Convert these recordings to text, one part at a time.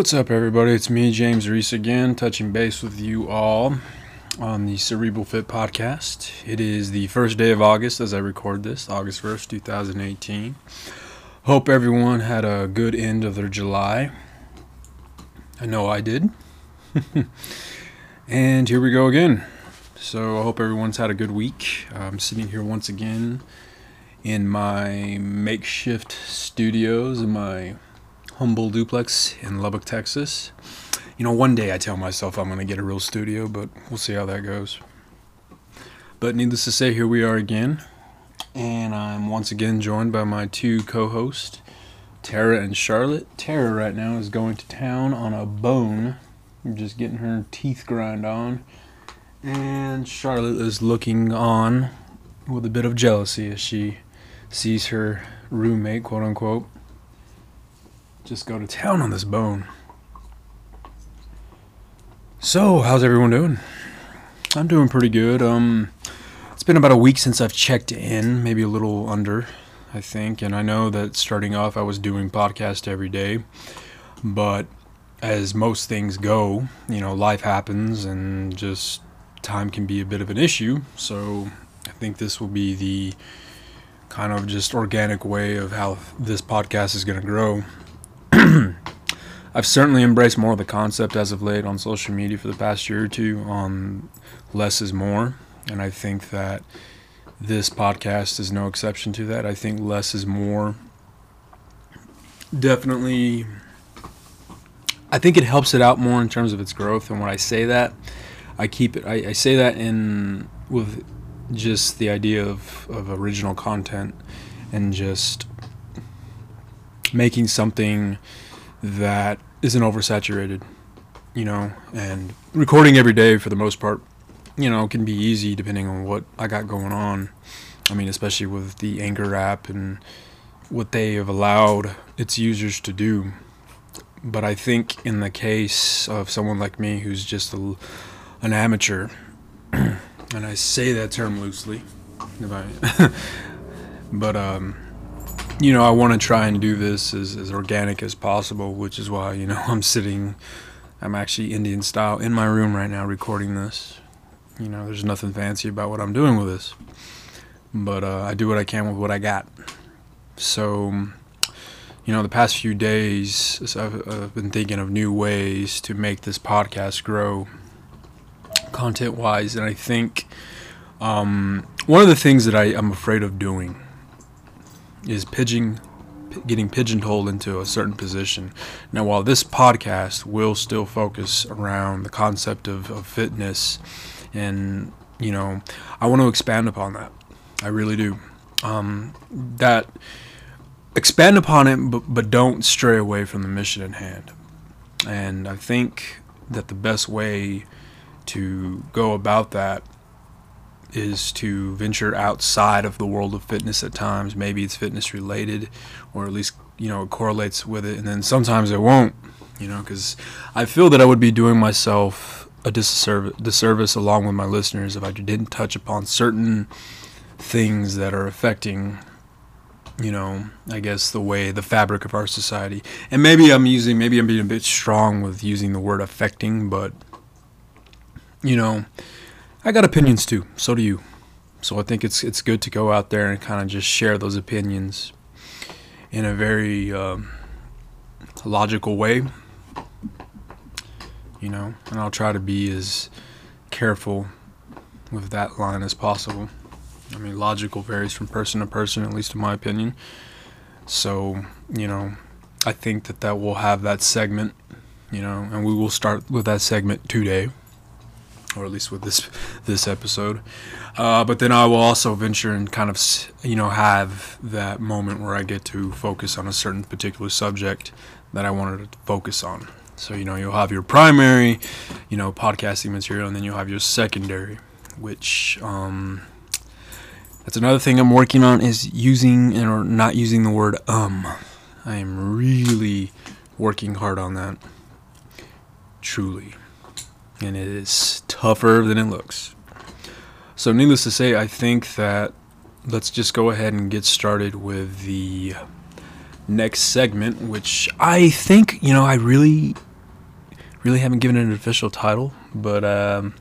What's up, everybody? It's me, James Reese, again, touching base with you all on the Cerebral Fit podcast. It is the first day of August as I record this, August 1st, 2018. Hope everyone had a good end of their July. I know I did. and here we go again. So I hope everyone's had a good week. I'm sitting here once again in my makeshift studios in my humble duplex in Lubbock, Texas. You know, one day I tell myself I'm going to get a real studio, but we'll see how that goes. But needless to say, here we are again. And I'm once again joined by my two co hosts, Tara and Charlotte. Tara right now is going to town on a bone, I'm just getting her teeth grind on. And Charlotte is looking on with a bit of jealousy as she sees her roommate, quote unquote, just go to town on this bone. So, how's everyone doing? I'm doing pretty good. Um, it's been about a week since I've checked in, maybe a little under, I think. And I know that starting off, I was doing podcast every day, but as most things go, you know, life happens, and just time can be a bit of an issue. So, I think this will be the kind of just organic way of how this podcast is going to grow. I've certainly embraced more of the concept as of late on social media for the past year or two on less is more. And I think that this podcast is no exception to that. I think less is more. Definitely, I think it helps it out more in terms of its growth. And when I say that, I keep it, I, I say that in with just the idea of, of original content and just making something that isn't oversaturated, you know, and recording every day for the most part, you know, can be easy depending on what I got going on. I mean, especially with the Anchor app and what they have allowed its users to do. But I think in the case of someone like me who's just a, an amateur, and I say that term loosely, but um, you know, I want to try and do this as, as organic as possible, which is why, you know, I'm sitting, I'm actually Indian style in my room right now recording this. You know, there's nothing fancy about what I'm doing with this. But uh, I do what I can with what I got. So, you know, the past few days, I've, I've been thinking of new ways to make this podcast grow content wise. And I think um, one of the things that I, I'm afraid of doing is pigeon getting pigeonholed into a certain position. Now, while this podcast will still focus around the concept of, of fitness, and you know, I want to expand upon that. I really do. Um, that expand upon it, but, but don't stray away from the mission at hand. And I think that the best way to go about that is to venture outside of the world of fitness at times. Maybe it's fitness related, or at least you know it correlates with it, and then sometimes it won't. You know, because I feel that I would be doing myself a disservice, disservice along with my listeners if I didn't touch upon certain things that are affecting you know, I guess the way the fabric of our society. And maybe I'm using, maybe I'm being a bit strong with using the word affecting, but you know, I got opinions too. So do you. So I think it's it's good to go out there and kind of just share those opinions in a very um, logical way. You know, and I'll try to be as careful with that line as possible. I mean, logical varies from person to person, at least in my opinion. So, you know, I think that that will have that segment, you know, and we will start with that segment today or at least with this this episode. Uh, but then I will also venture and kind of you know have that moment where I get to focus on a certain particular subject that I wanted to focus on. So you know you'll have your primary, you know, podcasting material, and then you'll have your secondary, which um, that's another thing I'm working on is using and or not using the word um. I am really working hard on that. Truly and it is tougher than it looks. So, needless to say, I think that let's just go ahead and get started with the next segment, which I think, you know, I really really haven't given it an official title, but um,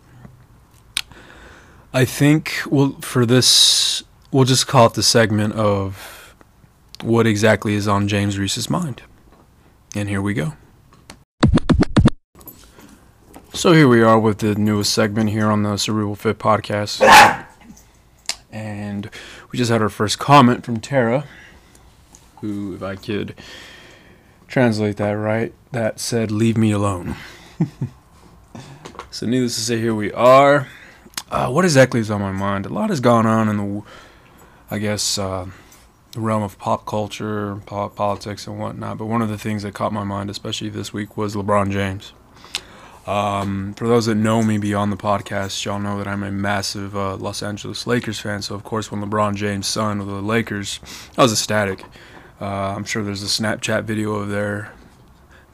I think well for this we'll just call it the segment of what exactly is on James Reese's mind. And here we go. So here we are with the newest segment here on the Cerebral Fit podcast. And we just had our first comment from Tara, who, if I could translate that right, that said, Leave me alone. so, needless to say, here we are. Uh, what exactly is on my mind? A lot has gone on in the, I guess, uh, the realm of pop culture, pop, politics, and whatnot. But one of the things that caught my mind, especially this week, was LeBron James. Um, for those that know me beyond the podcast, y'all know that I'm a massive uh, Los Angeles Lakers fan. So, of course, when LeBron James signed with the Lakers, I was ecstatic. Uh, I'm sure there's a Snapchat video of there,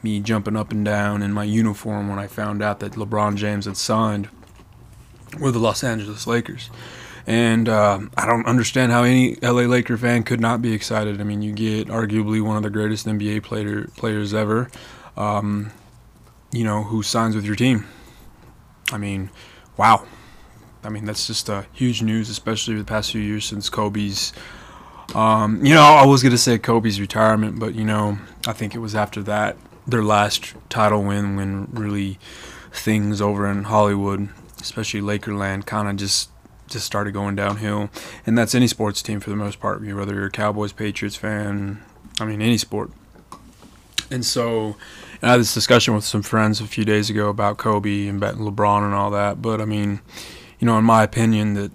me jumping up and down in my uniform when I found out that LeBron James had signed with the Los Angeles Lakers. And uh, I don't understand how any LA Laker fan could not be excited. I mean, you get arguably one of the greatest NBA player, players ever. Um, you know, who signs with your team. I mean, wow. I mean, that's just uh, huge news, especially the past few years since Kobe's. Um, you know, I was going to say Kobe's retirement, but, you know, I think it was after that, their last title win, when really things over in Hollywood, especially Lakerland, kind of just just started going downhill. And that's any sports team for the most part, whether you're a Cowboys, Patriots fan, I mean, any sport. And so, I had this discussion with some friends a few days ago about Kobe and LeBron and all that. But I mean, you know, in my opinion, that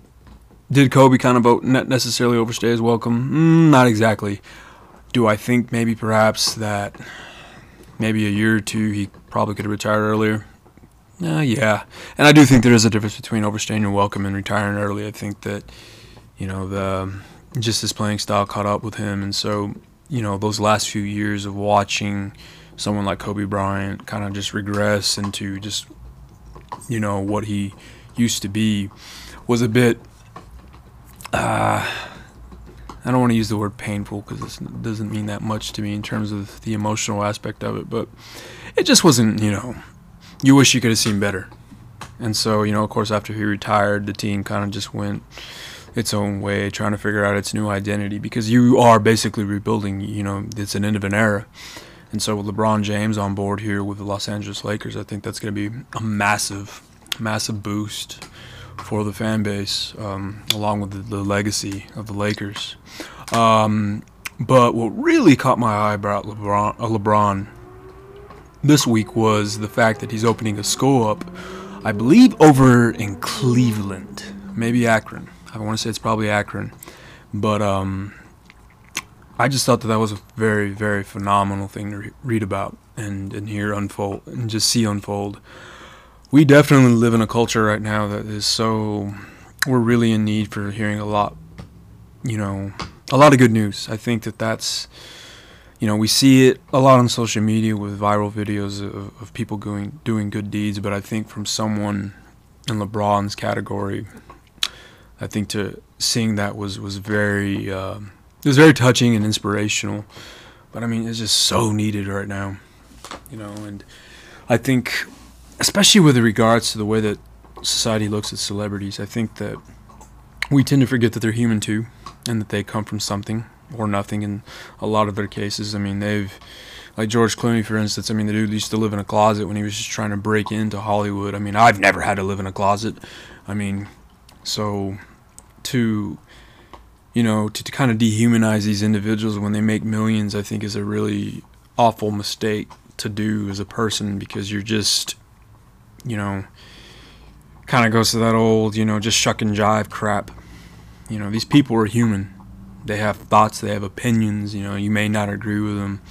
did Kobe kind of vote not necessarily overstay his welcome? Mm, not exactly. Do I think maybe perhaps that maybe a year or two he probably could have retired earlier? Uh, yeah, and I do think there is a difference between overstaying your welcome and retiring early. I think that you know the just his playing style caught up with him, and so you know those last few years of watching someone like Kobe Bryant kind of just regress into just you know what he used to be was a bit uh, I don't want to use the word painful because it doesn't mean that much to me in terms of the emotional aspect of it, but it just wasn't, you know, you wish you could have seen better. And so, you know, of course, after he retired, the team kind of just went its own way, trying to figure out its new identity because you are basically rebuilding, you know, it's an end of an era. And so with LeBron James on board here with the Los Angeles Lakers, I think that's going to be a massive, massive boost for the fan base, um, along with the, the, legacy of the Lakers. Um, but what really caught my eye about LeBron, uh, LeBron this week was the fact that he's opening a school up, I believe, over in Cleveland, maybe Akron. I want to say it's probably Akron, but um, I just thought that that was a very, very phenomenal thing to re- read about and, and hear unfold and just see unfold. We definitely live in a culture right now that is so, we're really in need for hearing a lot, you know, a lot of good news. I think that that's, you know, we see it a lot on social media with viral videos of, of people doing, doing good deeds, but I think from someone in LeBron's category, I think to seeing that was, was very, um, it was very touching and inspirational. But I mean, it's just so needed right now, you know. And I think, especially with regards to the way that society looks at celebrities, I think that we tend to forget that they're human too, and that they come from something or nothing in a lot of their cases. I mean, they've like George Clooney, for instance. I mean, the dude used to live in a closet when he was just trying to break into Hollywood. I mean, I've never had to live in a closet. I mean, so to you know, to, to kind of dehumanize these individuals when they make millions, I think is a really awful mistake to do as a person because you're just, you know, kind of goes to that old, you know, just shuck and jive crap. You know, these people are human. They have thoughts, they have opinions, you know, you may not agree with them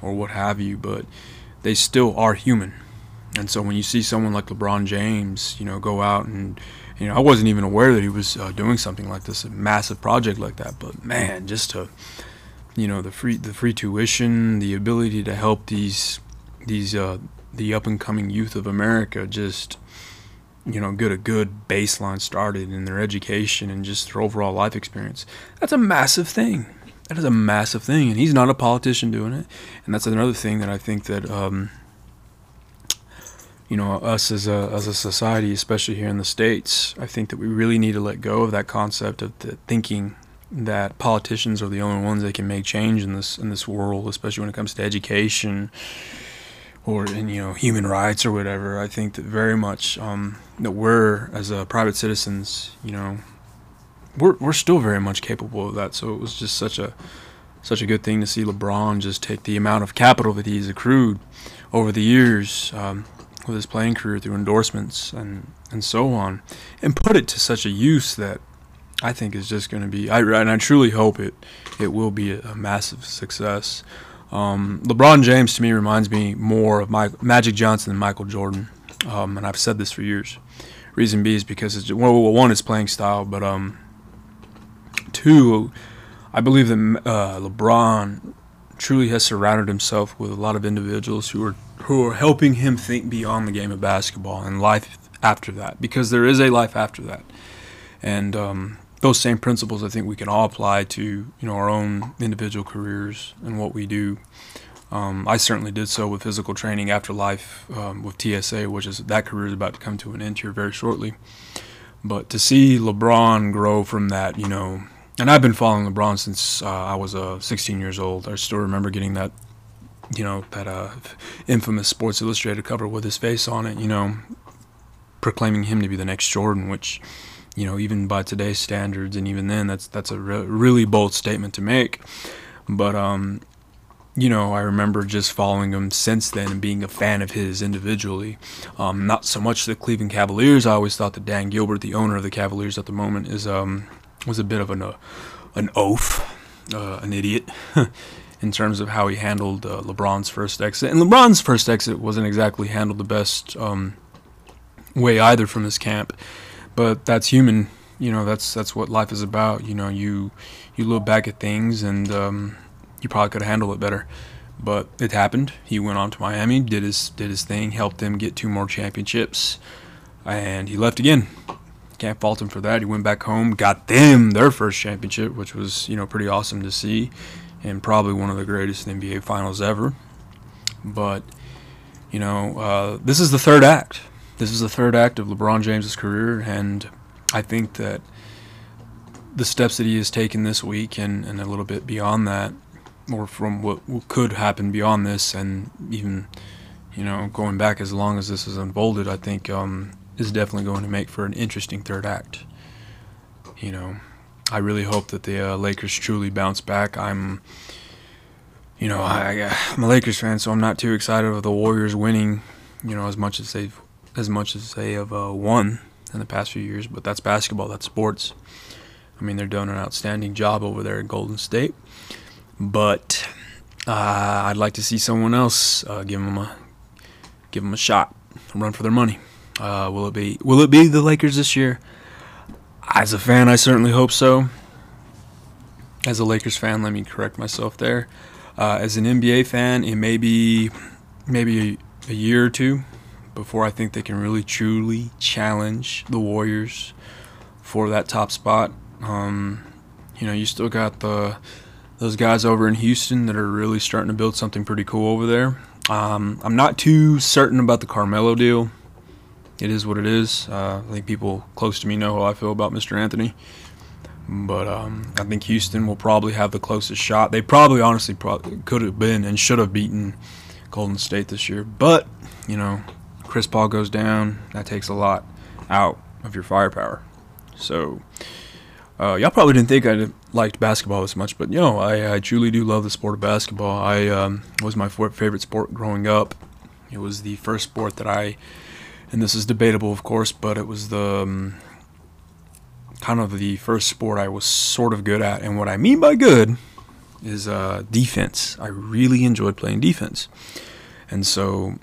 or what have you, but they still are human. And so when you see someone like LeBron James, you know, go out and you know, I wasn't even aware that he was uh, doing something like this, a massive project like that. But man, just to, you know, the free the free tuition, the ability to help these these uh, the up and coming youth of America, just you know, get a good baseline started in their education and just their overall life experience. That's a massive thing. That is a massive thing, and he's not a politician doing it. And that's another thing that I think that. Um, you know, us as a as a society, especially here in the states, I think that we really need to let go of that concept of thinking that politicians are the only ones that can make change in this in this world, especially when it comes to education or in you know human rights or whatever. I think that very much um, that we're as a private citizens, you know, we're we're still very much capable of that. So it was just such a such a good thing to see LeBron just take the amount of capital that he's accrued over the years um, with his playing career through endorsements and and so on, and put it to such a use that I think is just going to be. I and I truly hope it it will be a, a massive success. Um, LeBron James to me reminds me more of my, Magic Johnson than Michael Jordan, um, and I've said this for years. Reason B is because it's well, one is playing style, but um, two, I believe that uh, LeBron truly has surrounded himself with a lot of individuals who are who are helping him think beyond the game of basketball and life after that, because there is a life after that, and um, those same principles I think we can all apply to you know our own individual careers and what we do. Um, I certainly did so with physical training after life um, with TSA, which is that career is about to come to an end here very shortly. But to see LeBron grow from that, you know, and I've been following LeBron since uh, I was uh, 16 years old. I still remember getting that, you know, that uh, infamous Sports Illustrated cover with his face on it, you know, proclaiming him to be the next Jordan, which you know, even by today's standards, and even then, that's that's a re- really bold statement to make. But um, you know, I remember just following him since then and being a fan of his individually. Um, not so much the Cleveland Cavaliers. I always thought that Dan Gilbert, the owner of the Cavaliers at the moment, is um was a bit of an uh, an oaf, uh, an idiot. in terms of how he handled uh, LeBron's first exit, and LeBron's first exit wasn't exactly handled the best um, way either from his camp but that's human. You know, that's that's what life is about. You know, you you look back at things and um, you probably could have handled it better, but it happened. He went on to Miami, did his did his thing, helped them get two more championships, and he left again. Can't fault him for that. He went back home, got them their first championship, which was you know pretty awesome to see, and probably one of the greatest NBA finals ever. But you know, uh, this is the third act this is the third act of LeBron James's career, and I think that the steps that he has taken this week and, and a little bit beyond that, or from what could happen beyond this, and even you know going back as long as this has unfolded, I think um, is definitely going to make for an interesting third act. You know, I really hope that the uh, Lakers truly bounce back. I'm, you know, I, I'm a Lakers fan, so I'm not too excited of the Warriors winning. You know, as much as they've as much as they have uh, won in the past few years, but that's basketball, that's sports. I mean, they're doing an outstanding job over there at Golden State, but uh, I'd like to see someone else uh, give them a give them a shot, run for their money. Uh, will it be Will it be the Lakers this year? As a fan, I certainly hope so. As a Lakers fan, let me correct myself there. Uh, as an NBA fan, it may be maybe a, a year or two before I think they can really truly challenge the Warriors for that top spot. Um, you know, you still got the those guys over in Houston that are really starting to build something pretty cool over there. Um, I'm not too certain about the Carmelo deal. It is what it is. Uh, I think people close to me know how I feel about Mr. Anthony. But um, I think Houston will probably have the closest shot. They probably, honestly, probably could have been and should have beaten Golden State this year. But you know, Chris Paul goes down, that takes a lot out of your firepower. So, uh, y'all probably didn't think I liked basketball as much, but you know, I, I truly do love the sport of basketball. I um, was my favorite sport growing up. It was the first sport that I, and this is debatable, of course, but it was the um, kind of the first sport I was sort of good at. And what I mean by good is uh, defense. I really enjoyed playing defense, and so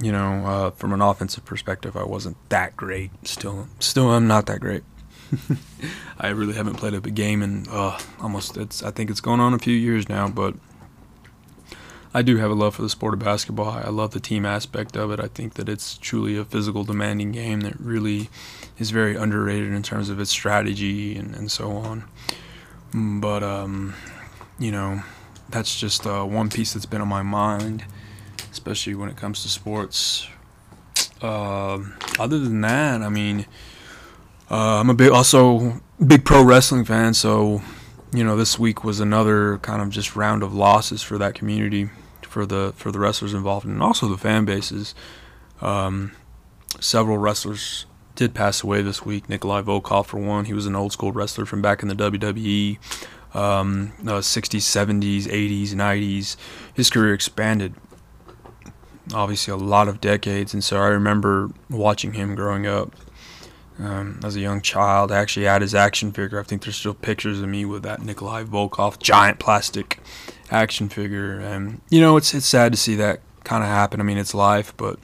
you know, uh, from an offensive perspective, I wasn't that great. Still, still, I'm not that great. I really haven't played a game in uh, almost. It's I think it's going on a few years now, but I do have a love for the sport of basketball. I love the team aspect of it. I think that it's truly a physical, demanding game that really is very underrated in terms of its strategy and, and so on. But um, you know, that's just uh, one piece that's been on my mind especially when it comes to sports. uh, other than that, I mean, uh, I'm a big also big pro wrestling fan, so you know this week was another kind of just round of losses for that community, for the for the wrestlers involved, and also the fan bases. Um, several wrestlers did pass away this week. Nikolai Volkov, for one, he was an old school wrestler from back in the WWE, um, uh, 60s, 70s, 80s, 90s. His career expanded obviously a lot of decades, and so I remember watching him growing up um, as a young child. I actually had his action figure. I think there's still pictures of me with that Nikolai Volkov giant plastic action figure, and you know it's it's sad to see that kind of happen. I mean, it's life, but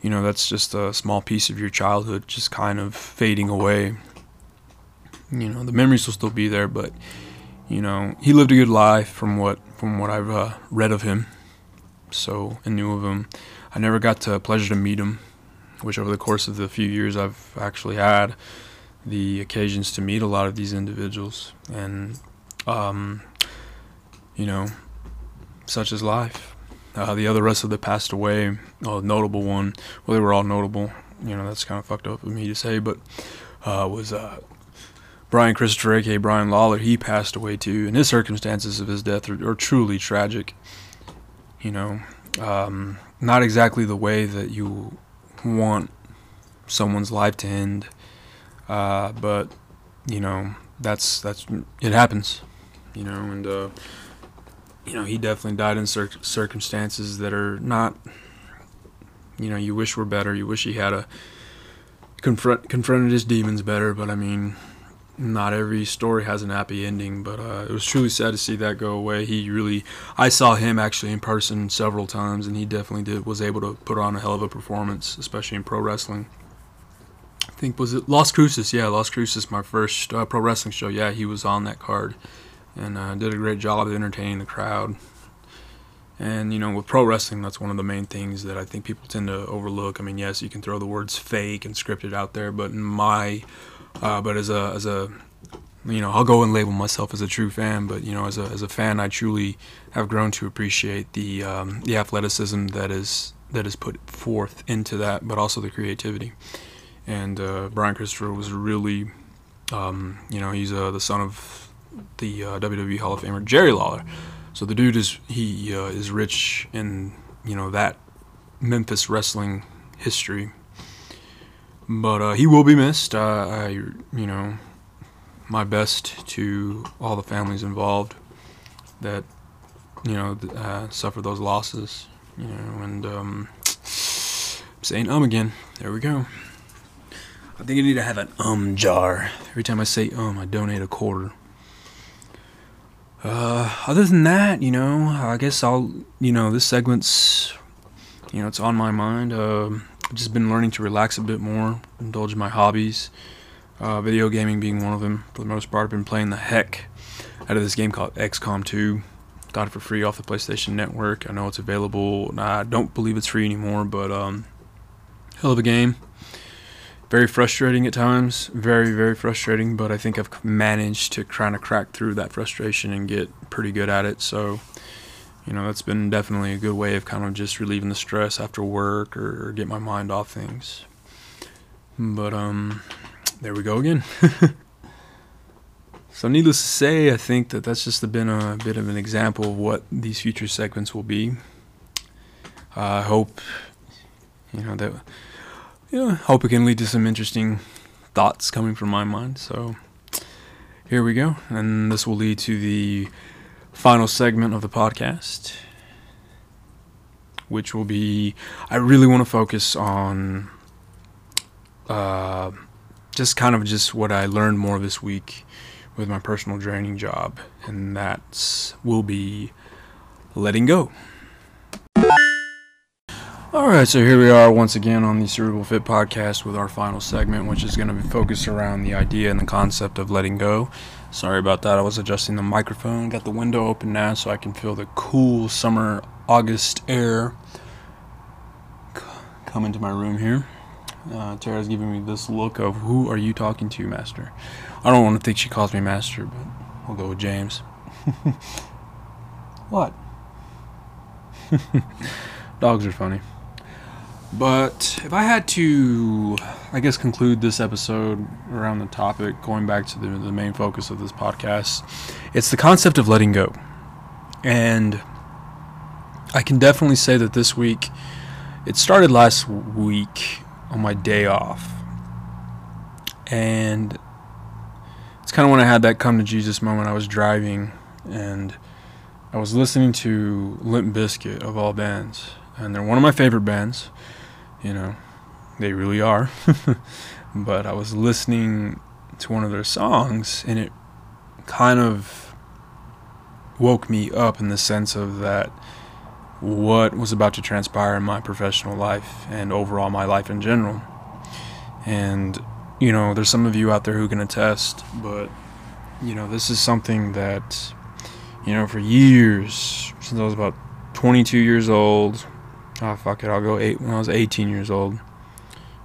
you know that's just a small piece of your childhood just kind of fading away. You know, the memories will still be there, but you know he lived a good life from what from what I've uh, read of him so and knew of him. I never got the pleasure to meet him, which over the course of the few years I've actually had the occasions to meet a lot of these individuals, and um, you know, such is life. Uh, the other rest of them passed away. A notable one, well, they were all notable. You know, that's kind of fucked up of me to say, but uh, was uh, Brian Christopher, aka Brian Lawler. He passed away too, and his circumstances of his death are, are truly tragic you know, um, not exactly the way that you want someone's life to end, uh, but you know, that's that's it happens, you know, and uh, you know he definitely died in cir- circumstances that are not, you know, you wish were better. You wish he had a confront confronted his demons better, but I mean, not every story has an happy ending, but uh, it was truly sad to see that go away. He really, I saw him actually in person several times, and he definitely did was able to put on a hell of a performance, especially in pro wrestling. I think was it Las Cruces? Yeah, Las Cruces, my first uh, pro wrestling show. Yeah, he was on that card, and uh, did a great job of entertaining the crowd. And you know, with pro wrestling, that's one of the main things that I think people tend to overlook. I mean, yes, you can throw the words fake and scripted out there, but my uh, but as a as a you know, I'll go and label myself as a true fan, but you know, as a as a fan, I truly have grown to appreciate the um, the athleticism that is that is put forth into that, but also the creativity. And uh, Brian Christopher was really, um, you know, he's uh, the son of the uh, WWE Hall of Famer Jerry Lawler. So the dude is he uh, is rich in you know that Memphis wrestling history but uh, he will be missed. I, you know, my best to all the families involved that, you know, uh, suffer those losses. You know, and um, saying um again. There we go. I think I need to have an um jar. Every time I say um, I donate a quarter. Uh, other than that, you know, I guess I'll, you know, this segment's, you know, it's on my mind. Um, I've just been learning to relax a bit more, indulge in my hobbies. Uh, video gaming being one of them. For the most part, I've been playing the heck out of this game called XCOM 2. Got it for free off the PlayStation Network. I know it's available. I don't believe it's free anymore, but um, hell of a game. Very frustrating at times. Very, very frustrating, but I think I've managed to kind of crack through that frustration and get pretty good at it. So you know that's been definitely a good way of kind of just relieving the stress after work or, get my mind off things but um there we go again so needless to say i think that that's just been a bit of an example of what these future segments will be uh, i hope you know that know hope it can lead to some interesting thoughts coming from my mind so here we go and this will lead to the final segment of the podcast, which will be I really want to focus on uh, just kind of just what I learned more this week with my personal training job, and that will be letting go. All right, so here we are once again on the Cerebral Fit podcast with our final segment, which is going to be focused around the idea and the concept of letting go. Sorry about that. I was adjusting the microphone. Got the window open now so I can feel the cool summer August air come into my room here. Uh, Tara's giving me this look of who are you talking to, Master? I don't want to think she calls me Master, but we'll go with James. what? Dogs are funny. But if I had to, I guess, conclude this episode around the topic, going back to the, the main focus of this podcast, it's the concept of letting go. And I can definitely say that this week, it started last week on my day off. And it's kind of when I had that come to Jesus moment. I was driving and I was listening to Limp Bizkit of all bands. And they're one of my favorite bands. You know, they really are. but I was listening to one of their songs and it kind of woke me up in the sense of that what was about to transpire in my professional life and overall my life in general. And, you know, there's some of you out there who can attest, but, you know, this is something that, you know, for years, since I was about 22 years old, oh, fuck it, I'll go eight, when I was 18 years old,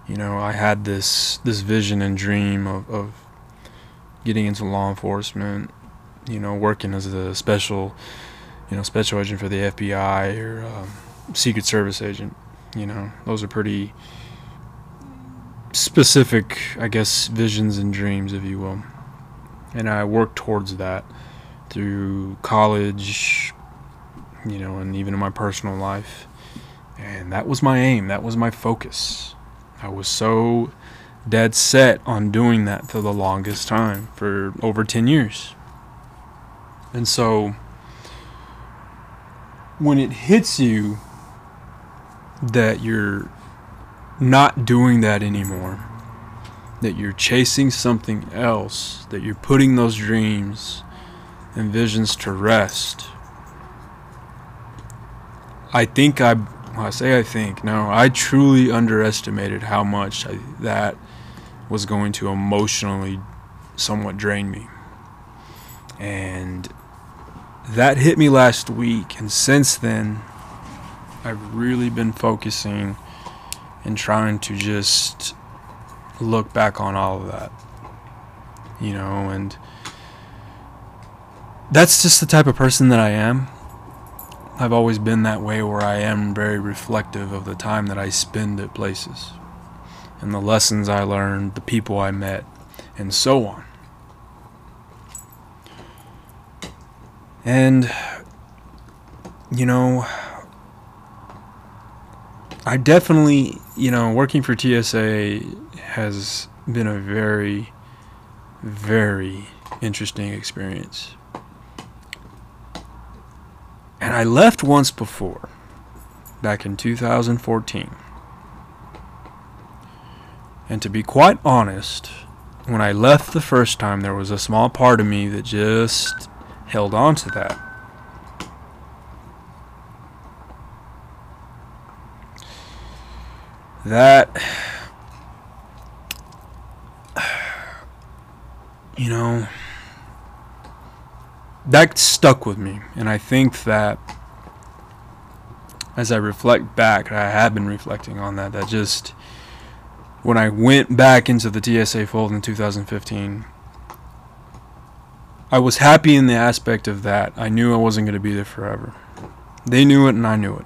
you know, I had this, this vision and dream of, of getting into law enforcement, you know, working as a special you know, special agent for the FBI or um, Secret Service agent. You know, those are pretty specific, I guess, visions and dreams, if you will. And I worked towards that through college, you know, and even in my personal life. And that was my aim, that was my focus. I was so dead set on doing that for the longest time, for over 10 years. And so when it hits you that you're not doing that anymore, that you're chasing something else, that you're putting those dreams and visions to rest. I think I, well, I say I think, no, I truly underestimated how much I, that was going to emotionally somewhat drain me. And that hit me last week, and since then, I've really been focusing and trying to just look back on all of that. You know, and that's just the type of person that I am. I've always been that way where I am very reflective of the time that I spend at places and the lessons I learned, the people I met, and so on. And, you know, I definitely, you know, working for TSA has been a very, very interesting experience. And I left once before, back in 2014. And to be quite honest, when I left the first time, there was a small part of me that just held on to that. That, you know, that stuck with me. And I think that as I reflect back, I have been reflecting on that, that just when I went back into the TSA fold in 2015, I was happy in the aspect of that. I knew I wasn't going to be there forever. They knew it and I knew it.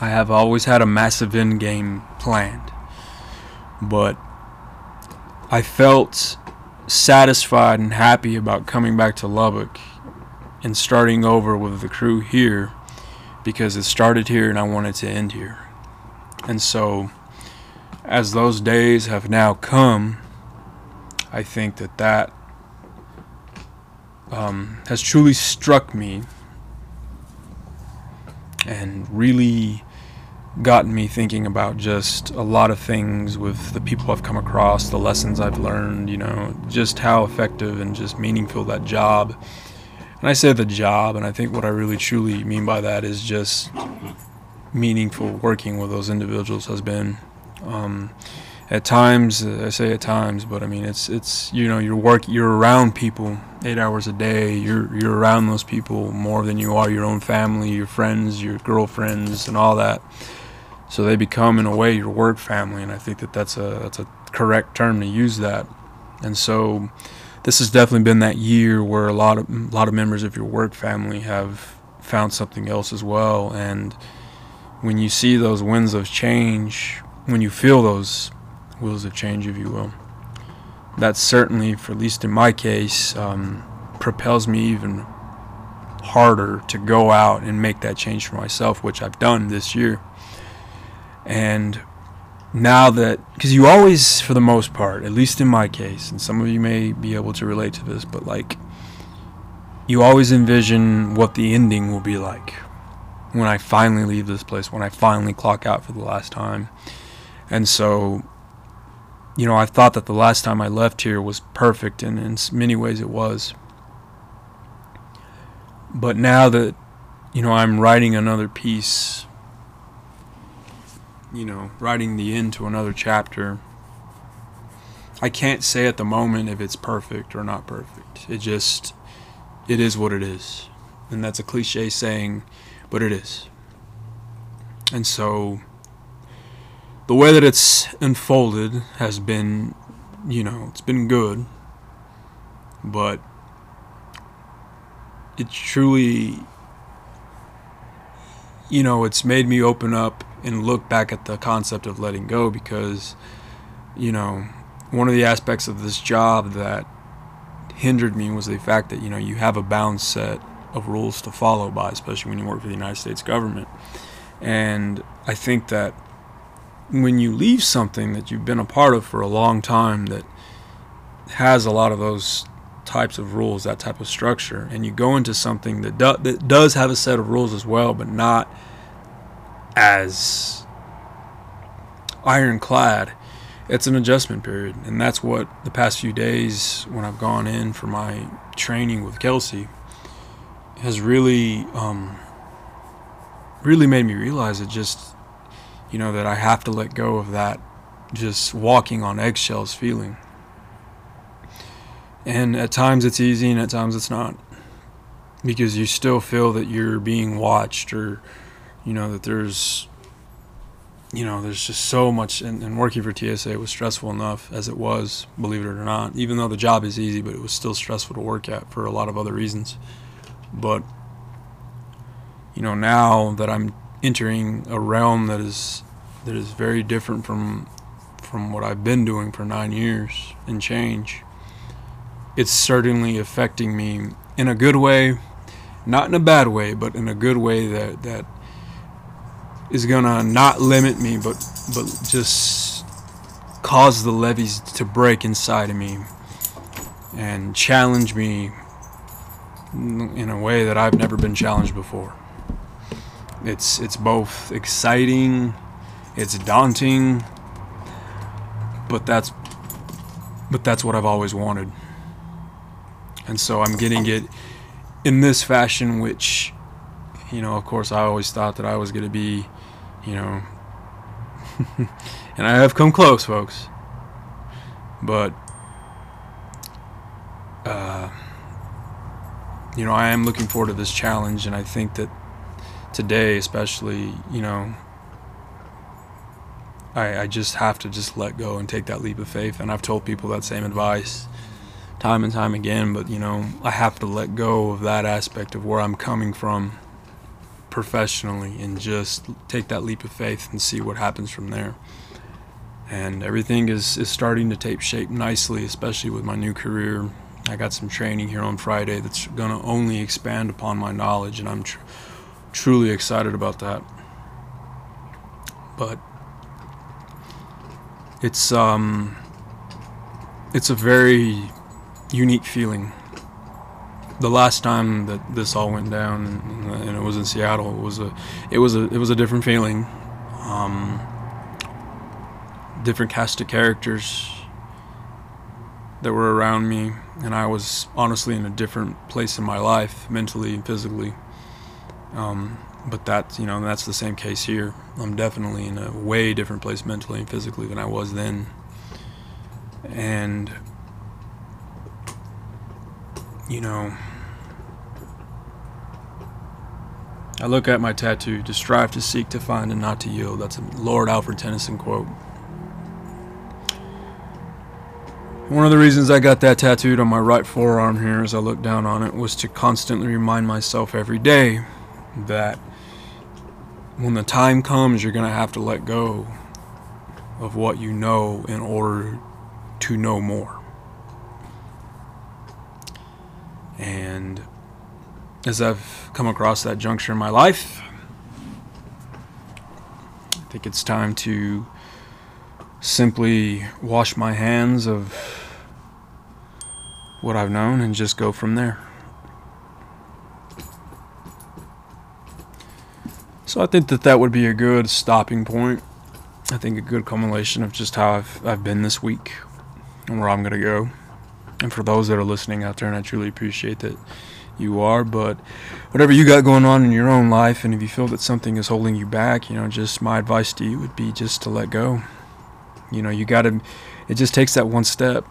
I have always had a massive end game planned. But I felt satisfied and happy about coming back to Lubbock and starting over with the crew here because it started here and I wanted to end here. And so, as those days have now come, I think that that um, has truly struck me and really gotten me thinking about just a lot of things with the people I've come across, the lessons I've learned, you know, just how effective and just meaningful that job. And I say the job, and I think what I really truly mean by that is just meaningful working with those individuals has been. Um, at times, I say at times, but I mean it's it's you know you're work you're around people eight hours a day. You're you're around those people more than you are your own family, your friends, your girlfriends, and all that. So they become in a way your work family, and I think that that's a that's a correct term to use that. And so this has definitely been that year where a lot of a lot of members of your work family have found something else as well and when you see those winds of change, when you feel those wheels of change, if you will, that certainly, for at least in my case, um, propels me even harder to go out and make that change for myself, which I've done this year. And now that, because you always, for the most part, at least in my case, and some of you may be able to relate to this, but like, you always envision what the ending will be like when I finally leave this place, when I finally clock out for the last time. And so, you know, I thought that the last time I left here was perfect, and in many ways it was. But now that, you know, I'm writing another piece, you know, writing the end to another chapter, I can't say at the moment if it's perfect or not perfect. It just, it is what it is. And that's a cliche saying, but it is. And so, the way that it's unfolded has been, you know, it's been good, but it's truly you know it's made me open up and look back at the concept of letting go because you know one of the aspects of this job that hindered me was the fact that you know you have a bound set of rules to follow by especially when you work for the United States government. And I think that when you leave something that you've been a part of for a long time that has a lot of those types of rules, that type of structure, and you go into something that, do, that does have a set of rules as well, but not as ironclad, it's an adjustment period. And that's what the past few days, when I've gone in for my training with Kelsey, has really, um, really made me realize it just, you know, that I have to let go of that just walking on eggshells feeling. And at times it's easy and at times it's not. Because you still feel that you're being watched or, you know, that there's, you know, there's just so much. And, and working for TSA was stressful enough as it was, believe it or not. Even though the job is easy, but it was still stressful to work at for a lot of other reasons. But, you know, now that I'm entering a realm that is that is very different from from what I've been doing for nine years and change it's certainly affecting me in a good way, not in a bad way, but in a good way that that is gonna not limit me, but but just cause the levees to break inside of me and challenge me in a way that I've never been challenged before. It's it's both exciting, it's daunting, but that's but that's what I've always wanted. And so I'm getting it in this fashion, which, you know, of course, I always thought that I was going to be, you know, and I have come close, folks. But, uh, you know, I am looking forward to this challenge, and I think that today, especially, you know, I, I just have to just let go and take that leap of faith. And I've told people that same advice time and time again, but you know, I have to let go of that aspect of where I'm coming from professionally and just take that leap of faith and see what happens from there. And everything is, is starting to take shape nicely, especially with my new career. I got some training here on Friday that's going to only expand upon my knowledge, and I'm tr- truly excited about that. But it's um, it's a very unique feeling. The last time that this all went down, was in Seattle, it was a, it was a, it was a different feeling. Um, different cast of characters that were around me, and I was honestly in a different place in my life, mentally and physically. Um, but that's you know, that's the same case here. I'm definitely in a way different place mentally and physically than I was then. And you know, I look at my tattoo to strive to seek to find and not to yield. That's a Lord Alfred Tennyson quote. One of the reasons I got that tattooed on my right forearm here as I look down on it was to constantly remind myself every day that when the time comes, you're going to have to let go of what you know in order to know more. And as I've come across that juncture in my life, I think it's time to simply wash my hands of what I've known and just go from there. So I think that that would be a good stopping point. I think a good culmination of just how I've, I've been this week and where I'm going to go. And for those that are listening out there, and I truly appreciate that you are, but whatever you got going on in your own life, and if you feel that something is holding you back, you know, just my advice to you would be just to let go. You know, you got to, it just takes that one step,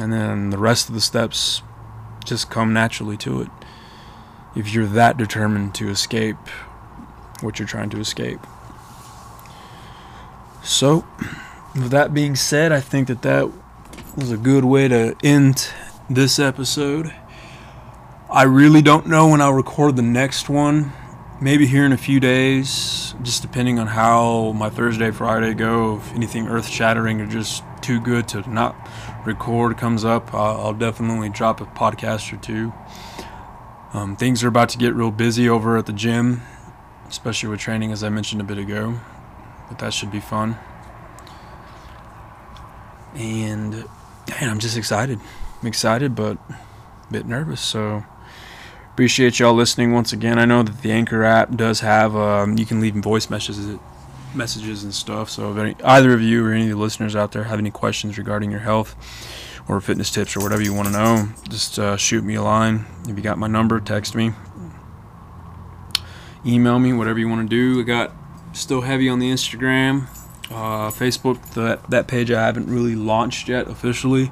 and then the rest of the steps just come naturally to it. If you're that determined to escape what you're trying to escape. So, with that being said, I think that that was a good way to end this episode. I really don't know when I'll record the next one. Maybe here in a few days, just depending on how my Thursday, Friday go. If anything earth shattering or just too good to not record comes up, I'll definitely drop a podcast or two. Um, things are about to get real busy over at the gym especially with training, as I mentioned a bit ago. But that should be fun. And man, I'm just excited. I'm excited, but a bit nervous. So appreciate y'all listening once again. I know that the Anchor app does have um, you can leave voice messages messages and stuff. So if any, either of you or any of the listeners out there have any questions regarding your health or fitness tips or whatever you want to know, just uh, shoot me a line. If you got my number, text me email me, whatever you want to do. I got still heavy on the Instagram, uh, Facebook. That that page I haven't really launched yet officially.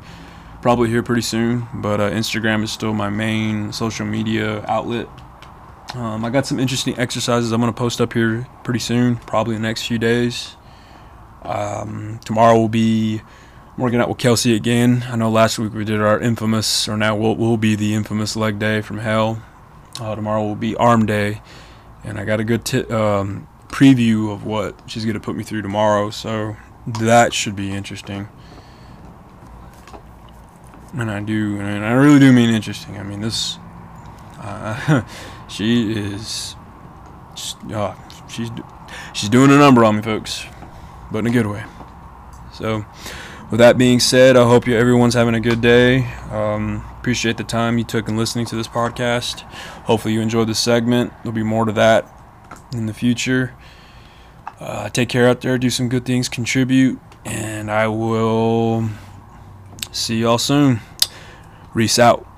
Probably here pretty soon, but uh, Instagram is still my main social media outlet. Um, I got some interesting exercises I'm going to post up here pretty soon, probably the next few days. Um, tomorrow will be working out with Kelsey again. I know last week we did our infamous, or now will will be the infamous leg day from hell. Uh, tomorrow will be arm day and I got a good t- um, preview of what she's going to put me through tomorrow. So that should be interesting. And I do, and I really do mean interesting. I mean this. Uh, she is. Uh, she's she's doing a number on me, folks, but in a good way. So, with that being said, I hope you everyone's having a good day. Um, Appreciate the time you took in listening to this podcast. Hopefully, you enjoyed this segment. There'll be more to that in the future. Uh, take care out there, do some good things, contribute, and I will see y'all soon. Reese out.